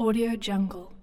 Audio Jungle.